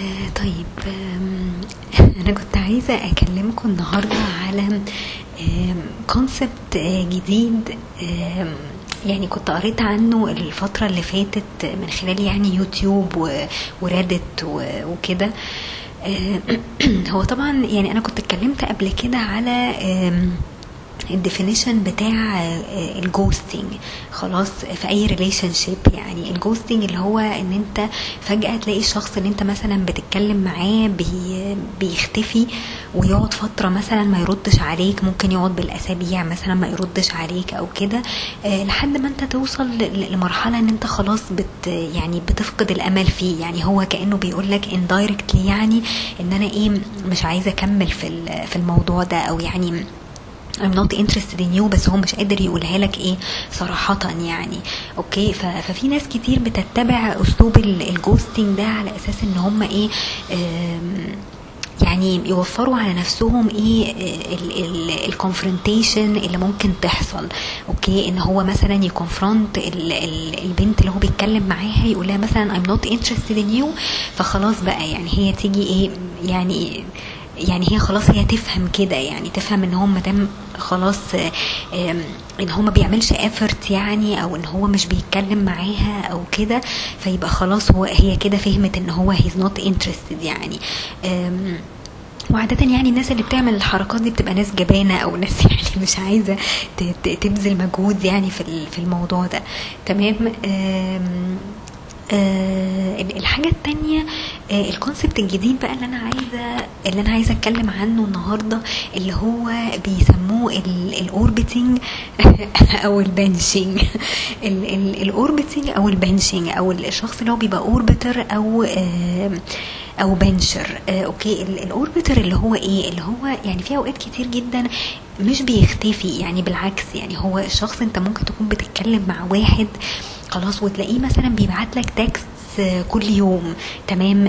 آه، طيب أنا كنت عايزة أكلمكم النهارده على concept جديد آم، يعني كنت قريت عنه الفترة اللي فاتت من خلال يعني يوتيوب و- و Reddit و- وكده. آه، هو طبعا يعني أنا كنت اتكلمت قبل كده على ال definition بتاع ال ghosting خلاص في أي relationship يعني. ال ghosting اللي هو إن أنت فجأة تلاقي الشخص اللي أنت مثلا بتتكلم معاه بي بيختفي ويقعد فترة مثلا ما يردش عليك. ممكن يقعد بالأسابيع مثلا ما يردش عليك أو كده. آه، لحد ما أنت توصل لمرحلة إن أنت خلاص بت يعني بتفقد الأمل فيه. يعني هو كأنه بيقول لك indirectly يعني إن أنا إيه مش عايزة أكمل في في الموضوع ده أو يعني I'm not interested in you بس هو مش قادر يقولها لك إيه صراحة يعني. أوكي؟ ففي ناس كتير بتتبع أسلوب ال- ال ghosting ده على أساس إن هم إيه يعني يوفروا على نفسهم إيه ال confrontation اللي ممكن تحصل. أوكي؟ إن هو مثلا ي confront البنت اللي هو بيتكلم معاها يقول لها مثلا I'm not interested in you فخلاص بقى يعني هي تيجي إيه يعني يعني هي خلاص هي تفهم كده يعني تفهم إن هو مادام خلاص إن هو ما بيعملش effort يعني أو إن هو مش بيتكلم معاها أو كده فيبقى خلاص هو هي كده فهمت إن هو he's not interested يعني. وعادة يعني الناس اللي بتعمل الحركات دي بتبقى ناس جبانة أو ناس يعني مش عايزة تبذل مجهود يعني في ال- في الموضوع ده. تمام؟ آه الحاجة التانية الكونسبت الجديد بقى اللي أنا عايزة اللي أنا عايزة أتكلم عنه النهاردة اللي هو بيسموه ال orbiting أو ال benching ال orbiting أو ال benching أو الشخص اللي هو بيبقى orbiter أو آه أو bencher آه okay ال- ال orbiter اللي هو إيه؟ اللي هو يعني في أوقات كتير جدا مش بيختفي يعني بالعكس يعني هو الشخص أنت ممكن تكون بتتكلم مع واحد خلاص وتلاقيه مثلا بيبعت لك text كل يوم. تمام؟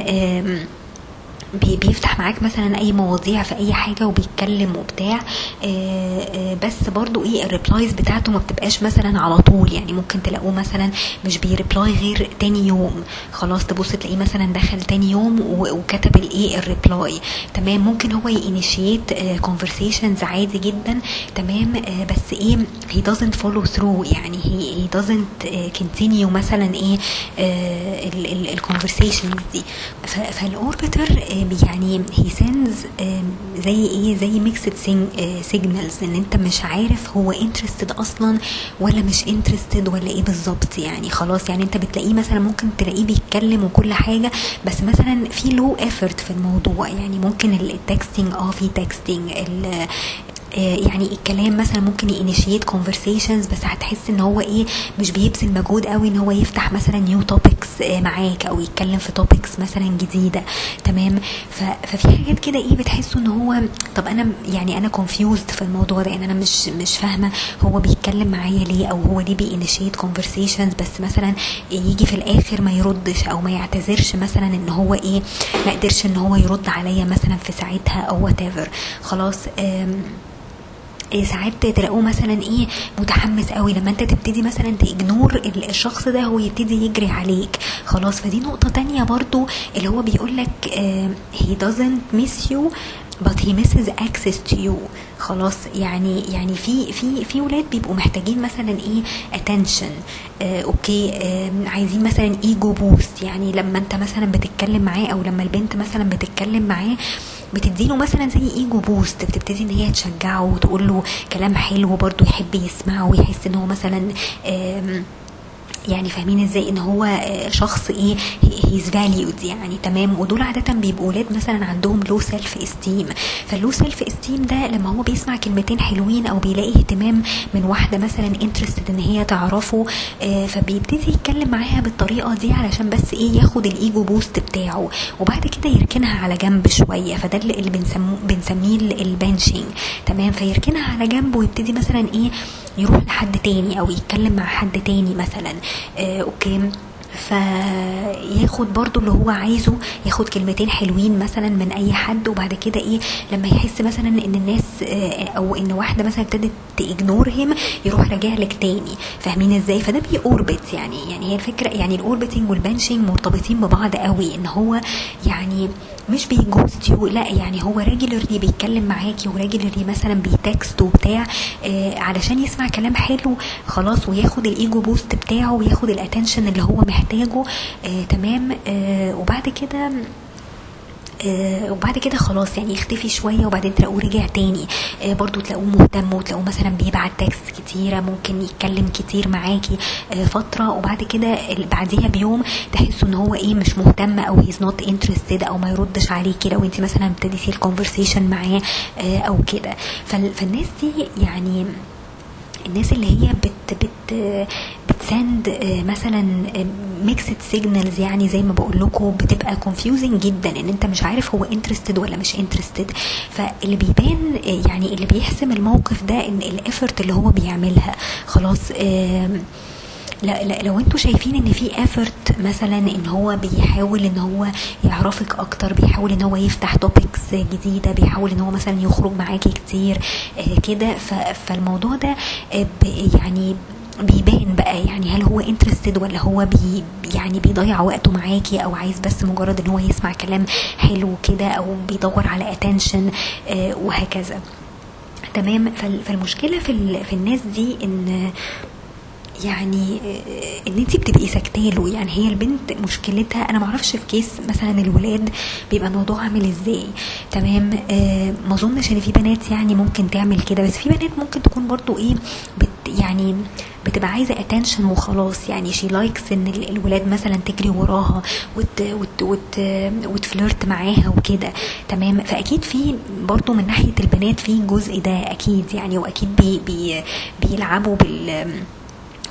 بيفتح معاك مثلا أي مواضيع في أي حاجة وبيتكلم وبتاع آه، آه، بس برضو إيه ال replies بتاعته ما بتبقاش مثلا على طول يعني ممكن تلاقوه مثلا مش بي reply غير تاني يوم. خلاص تبص تلاقيه مثلا دخل تاني يوم وكتب الايه ال reply تمام؟ ممكن هو ي initiate conversations عادي جدا تمام؟ آه، بس إيه he doesn't follow through. يعني he doesn't آه، continue مثلا إيه ال conversations دي. فال orbiter آه، يعني هي sends زي إيه زي mixed signals ان انت مش عارف هو interested أصلا ولا مش interested ولا إيه بالظبط يعني. خلاص يعني انت بتلاقيه مثلا ممكن تلاقيه بيتكلم وكل حاجة بس مثلا في low effort في الموضوع. يعني ممكن ال texting آه في texting يعني الكلام مثلا ممكن ي initiate conversations بس هتحس إن هو إيه مش بيبذل مجهود قوي إن هو يفتح مثلا new topics معاك أو يتكلم في topics مثلا جديدة. تمام؟ ففي حاجات كده إيه بتحسوا إن هو طب أنا يعني أنا confused في الموضوع ده يعني أنا مش مش فاهمة هو بيتكلم معايا ليه أو هو ليه بي initiate conversations بس مثلا يجي في الآخر ما يردش أو ما يعتذرش مثلا إن هو إيه ما قدرش إن هو يرد عليا مثلا في ساعتها أو what خلاص ساعات تلاقوه مثلا إيه متحمس قوي لما أنت تبتدي مثلا ت ignore ال- الشخص ده هو يبتدي يجري عليك. خلاص فدي نقطة تانية برضو اللي هو بيقول لك he doesn't miss you but he misses access to you. خلاص يعني يعني في في في ولاد بيبقوا محتاجين مثلا إيه attention. آه okay آه عايزين مثلا ego boost يعني لما أنت مثلا بتتكلم معاه أو لما البنت مثلا بتتكلم معاه بتديله مثلا زي ego boost بتبتدي إن هي تشجعه وتقول له كلام حلو برضه يحب يسمعه ويحس إن هو مثلا يعني فاهمين إزاي ان هو آه، شخص إيه he's valued يعني تمام؟ ودول عادة بيبقوا ولاد مثلا عندهم low self esteem فال low self esteem ده لما هو بيسمع كلمتين حلوين أو بيلاقي اهتمام من واحدة مثلا interested إن هي تعرفه آه، فبيبتدي يتكلم معاها بالطريقة دي علشان بس إيه ياخد ال ego boost بتاعه. وبعد كده يركنها على جنب شوية فده اللي بنسميه ال benching تمام؟ فيركنها على جنب ويبتدي مثلا إيه يروح لحد تاني أو يتكلم مع حد تاني مثلا. آه okay. فياخد برضو اللي هو عايزه ياخد كلمتين حلوين مثلا من أي حد وبعد كده إيه لما يحس مثلا إن الناس آه، أو إن واحدة مثلا ابتدت ت ignore him يروح راجع لك تاني. فاهمين إزاي؟ فده بي orbit يعني يعني هي الفكرة يعني ال orbiting وال benching مرتبطين ببعض قوي إن هو يعني مش بي ghost you لا يعني هو regularly بيتكلم معاكي و regularly مثلا بي text وبتاع آه علشان يسمع كلام حلو خلاص وياخد ال ego boost بتاعه وياخد ال attention اللي هو محتاجه آه تمام آه وبعد كده آه وبعد كده خلاص يعني يختفي شوية وبعدين تلاقوه رجع تاني. آه برضو تلاقوه مهتم وتلاقوه مثلا بيبعت text كتيرة ممكن يتكلم كتير معاكي آه فترة. وبعد كده بعديها بيوم تحسوا إن هو إيه مش مهتم أو he's not interested أو ما يردش عليكي. لو انت مثلا ابتديتي ال conversation معاه أو كده. فال- فالناس دي يعني الناس اللي هي بت بت بت send آه، مثلا mixed signals يعني زي ما بقول لكم بتبقى confusing جدا إن أنت مش عارف هو interested ولا مش interested فاللي بيبان آه، يعني اللي بيحسم الموقف ده إن ال effort اللي هو بيعملها خلاص آم، لا لا لو أنتوا شايفين ان في effort مثلا ان هو بيحاول ان هو يعرفك أكتر بيحاول ان هو يفتح topics جديدة بيحاول ان هو مثلا يخرج معاكي كتير آه، كده فالموضوع ده آه، يعني بيبان بقى يعني هل هو interested ولا هو بي يعني بيضيع وقته معاكي أو عايز بس مجرد إن هو يسمع كلام حلو كده أو بيدور على attention وهكذا. تمام؟ فال- فالمشكلة في في الناس دي إن يعني آه، إن انت بتبقي ساكتاله يعني هي البنت مشكلتها أنا معرفش في case مثلا الولاد بيبقى الموضوع عامل إزاي. تمام؟ آه ما أظنش إن في بنات يعني ممكن تعمل كده بس في بنات ممكن تكون برضو إيه بت يعني بتبقى عايزة attention وخلاص. يعني she likes إن ال- الولاد مثلا تجري وراها وت وت وت وت flirt معاها وكده. تمام؟ فأكيد في برضو من ناحية البنات في الجزء ده أكيد يعني وأكيد بي بي بيلعبوا بال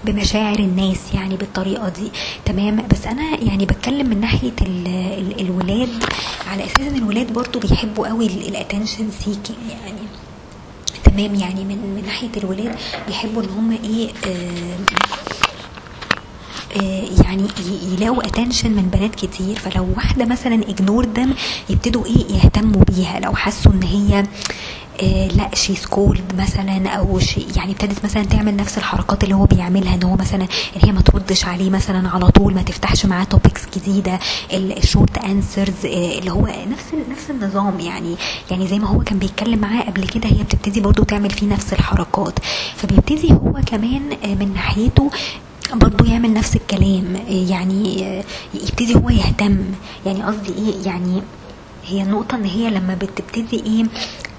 بمشاعر الناس يعني بالطريقة دي. تمام؟ بس أنا يعني بتكلم من ناحية ال ال الولاد. على أساس إن الولاد برضو بيحبوا قوي ال attention seeking يعني. تمام؟ يعني من من ناحية الولاد بيحبوا إن هم إيه آه آه، يعني يلاقوا attention من بنات كتير. فلو واحدة مثلا ignored them يبتدوا إيه يهتموا بيها. لو حسوا إن هي آه لا she's cold مثلا أو she يعني ابتدت مثلا تعمل نفس الحركات اللي هو بيعملها إن هو مثلا إن هي ما تردش عليه مثلا على طول ما تفتحش معاه topics جديدة ال short answers اللي هو نفس نفس النظام يعني. يعني زي ما هو كان بيتكلم معاه قبل كده هي بتبتدي برضو تعمل فيه نفس الحركات. فبيبتدي هو كمان آه، من ناحيته برضو يعمل نفس الكلام يعني يبتدي هو يهتم. يعني قصدي إيه؟ يعني هي النقطة إن هي لما بتبتدي إيه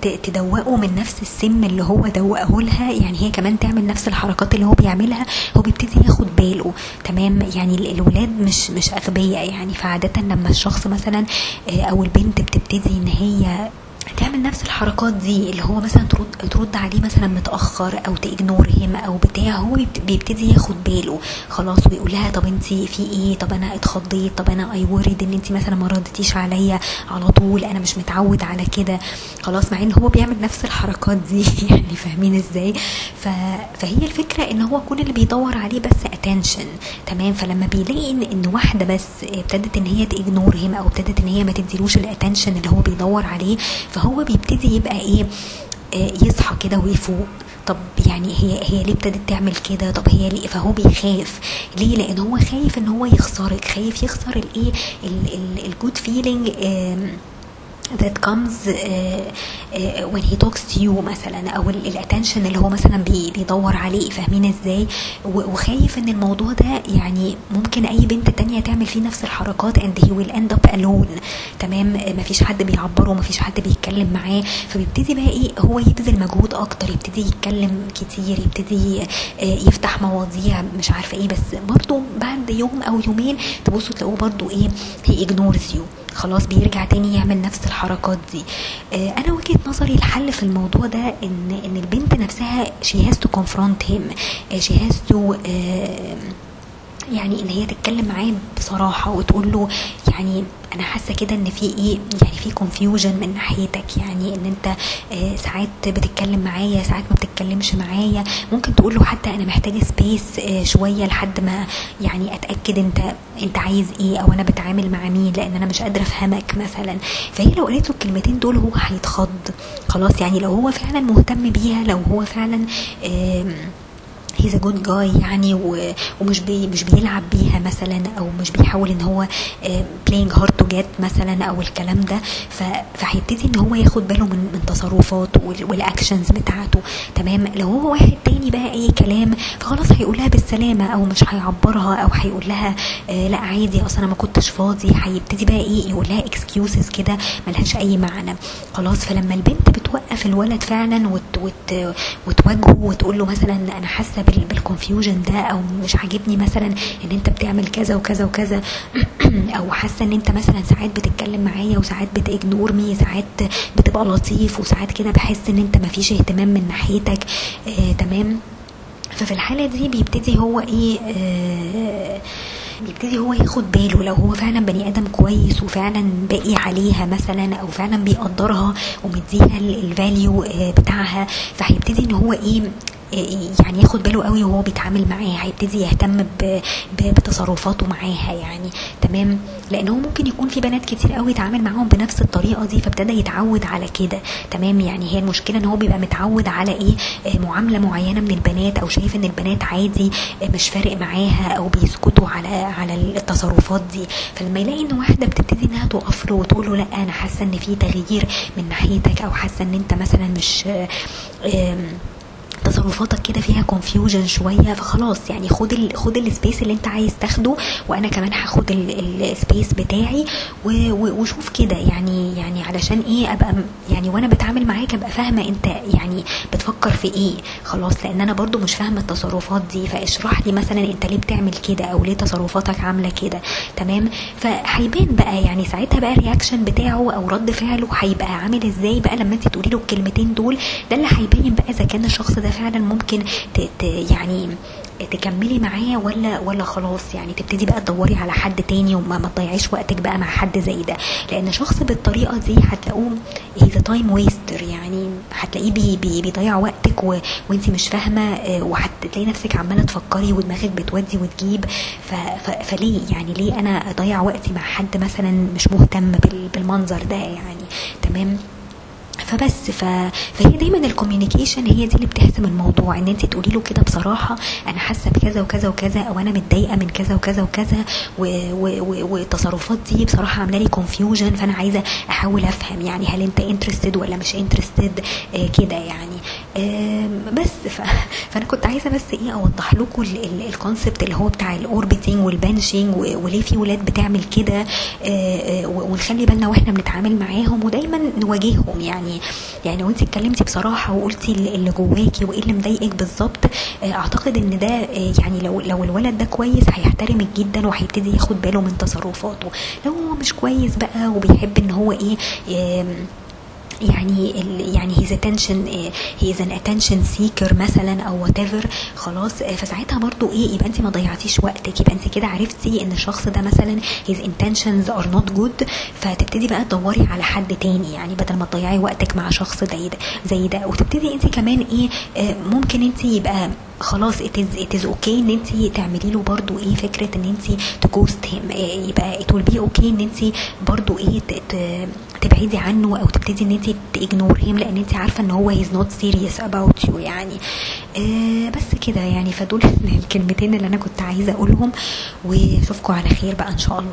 تدوقه من نفس السم اللي هو دوقه لها. يعني هي كمان تعمل نفس الحركات اللي هو بيعملها. هو بيبتدي ياخد باله. تمام؟ يعني ال- الولاد مش مش أغبياء يعني. فعادة لما الشخص مثلا آه، أو البنت بتبتدي إن هي تعمل نفس الحركات دي اللي هو مثلا ترد ترد عليه مثلا متأخر أو ت ignore him أو بتاع هو بيبت- بيبتدي ياخد باله. خلاص ويقول لها طب انت في إيه؟ طب أنا اتخضيت طب أنا I worried إن انت مثلا ما ردتيش عليا على طول أنا مش متعود على كده. خلاص مع إن هو بيعمل نفس الحركات دي يعني فاهمين إزاي؟ ف... فهي الفكرة إن هو كل اللي بيدور عليه بس attention تمام؟ فلما بيلاقي إن إن واحدة بس ابتدت إن هي ت ignore him أو ابتدت إن هي ما تديلوش ال attention اللي هو بيدور عليه فهو بيبتدي يبقى إيه آه، يصحى كده ويفوق. طب يعني هي هي ليه ابتدت تعمل كده؟ طب هي ليه؟ فهو بيخاف. ليه؟ لأن هو خايف إن هو يخسرك خايف يخسر الإيه ال good feeling that comes uh, uh, when he talks to you مثلا أو ال attention اللي هو مثلا بي بيدور عليه فاهمين إزاي؟ وخايف إن الموضوع ده يعني ممكن أي بنت تانية تعمل فيه نفس الحركات and he will end up alone. تمام؟ مفيش حد بيعبره مفيش حد بيتكلم معاه. فبيبتدي بقى إيه؟ هو يبذل مجهود أكتر يبتدي يتكلم كتير يبتدي آه، يفتح مواضيع مش عارفة إيه. بس برضو بعد يوم أو يومين تبصوا تلاقوه برضو إيه؟ he ignores you. خلاص بيرجع تاني يعمل نفس الحركات دي. آه، أنا وجهة نظري الحل في الموضوع ده ان إن البنت نفسها to confront him. آه، she has to آه، يعني إن هي تتكلم معاه بصراحة وتقول له يعني أنا حاسة كده إن في إيه يعني في confusion من ناحيتك. يعني إن أنت آه، ساعات بتتكلم معايا ساعات ما بتتكلم يتكلمش معايا. ممكن تقول له حتى أنا محتاجة space شوية لحد ما يعني أتأكد أنت أنت عايز إيه أو أنا بتعامل مع مين لأن أنا مش قادرة أفهمك مثلا. فهي لو قالت له الكلمتين دول هو هيتخض. خلاص يعني لو هو فعلا مهتم بيها لو هو فعلا آم he's a good guy يعني ومش بي مش بيلعب بيها مثلا أو مش بيحاول إن هو playing hard to get مثلا أو الكلام ده. فهيبتدي إن هو ياخد باله من من تصرفاته وال- وال actions بتاعته. تمام؟ لو هو واحد تاني بقى أي كلام فخلاص هيقولها بالسلامة أو مش هيعبرها أو هيقول لها آه لأ عادي أصل أنا ما كنتش فاضي. هيبتدي بقى إيه يقول لها excuses كده ملهاش أي معنى. خلاص فلما البنت بتوقف الولد فعلا وت وت وتواجهه وتقول له مثلا أنا حاسة بالكونفيوجن ده أو مش عاجبني مثلا إن أنت بتعمل كذا وكذا وكذا. أو حاسة إن أنت مثلا ساعات بتتكلم معايا وساعات بتجنور مي ساعات بتبقى لطيف وساعات كده بحس إن أنت مفيش اهتمام من ناحيتك. آه تمام. ففي الحالة دي بيبتدي هو إيه آه بيبتدي هو ياخد باله. لو هو فعلا بني آدم كويس وفعلا باقي عليها مثلا أو فعلا بيقدرها ومديها الفاليو بتاعها فهيبتدي إن هو إيه آه، يعني ياخد باله قوي وهو بيتعامل معاها هيبتدي يهتم بتصرفاته معاها يعني تمام؟ لأن هو ممكن يكون في بنات كتير قوي اتعامل معاهم بنفس الطريقة دي فابتدى يتعود على كده تمام؟ يعني هي المشكلة إن هو بيبقى متعود على إيه؟ آه، معاملة معينة من البنات أو شايف إن البنات عادي آه، مش فارق معاها أو بيسكتوا على على التصرفات دي. فلما يلاقي إن واحدة بتبتدي إنها تقف له وتقول له لأ أنا حاسة إن في تغيير من ناحيتك أو حاسة إن أنت مثلا مش آه، تصرفاتك كده فيها confusion شوية فخلاص يعني خد ال خد ال space اللي انت عايز تاخده وأنا كمان هاخد ال space بتاعي وشوف كده يعني يعني علشان إيه أبقى يعني وأنا بتعامل معاك أبقى فاهمة أنت يعني بتفكر في إيه خلاص لأن أنا برضو مش فاهمة التصرفات دي فاشرح لي مثلا أنت ليه بتعمل كده أو ليه تصرفاتك عاملة كده تمام؟ فهيبان بقى يعني ساعتها بقى ال reaction بتاعه أو رد فعله هيبقى عامل إزاي بقى لما أنت تقولي له الكلمتين دول ده اللي هيبين بقى إذا كان الشخص ده فعلا ممكن يعني تكملي معاه ولا ولا خلاص؟ يعني تبتدي بقى تدوري على حد تاني وما ما تضيعيش وقتك بقى مع حد زي ده. لأن شخص بالطريقة دي هتلاقوه he's time waster يعني هتلاقيه بي بي بيضيع وقتك و... وانت مش فاهمة آه، وهتلاقي نفسك عمالة تفكري ودماغك بتودي وتجيب. ف... ف... فليه؟ يعني ليه أنا أضيع وقتي مع حد مثلا مش مهتم بال... بالمنظر ده يعني؟ تمام؟ فبس ف... فهي دايما ال communication هي دي اللي بتحسم الموضوع إن انت تقولي له كده بصراحة أنا حاسة بكذا وكذا وكذا أو أنا متضايقة من كذا وكذا وكذا والتصرفات دي بصراحة عاملة لي confusion فأنا عايزة أحاول أفهم يعني هل أنت interested ولا مش interested آه كده يعني. بس ف... فأنا كنت عايزة بس إيه أوضح لكم ال concept اللي هو بتاع ال orbiting وال benching و- وليه في ولاد بتعمل كده آه، آه، ونخلي بالنا وإحنا بنتعامل معاهم ودايما نواجههم يعني. يعني لو انت اتكلمتي بصراحة وقلتي اللي جواكي وإيه اللي مضايقك بالظبط آه، أعتقد إن ده يعني لو لو الولد ده كويس هيحترمك جدا وهيبتدي ياخد باله من تصرفاته. لو هو مش كويس بقى وبيحب إن هو إيه يعني يعني he's attention he's an attention seeker مثلا أو what خلاص آه، فساعتها برضو إيه يبقى انت ما ضيعتيش وقتك. يبقى انت كده عرفتي إن الشخص ده مثلا his intentions are not good فتبتدي بقى تدوري على حد تاني يعني بدل ما تضيعي وقتك مع شخص زي ده زي ده وتبتدي انت كمان إيه آه، ممكن انت يبقى خلاص it's okay إن انت تعملي له برضو إيه فكرة إن انت ت ghost him يبقى it will be okay إن انت برضو إيه تبعدي عنه أو تبتدي إن انت تignore him لأن انت عارفة إن هو he's not serious about you يعني. آه بس كده يعني. فدول الكلمتين اللي أنا كنت عايزة أقولهم وأشوفكم على خير بقى إن شاء الله.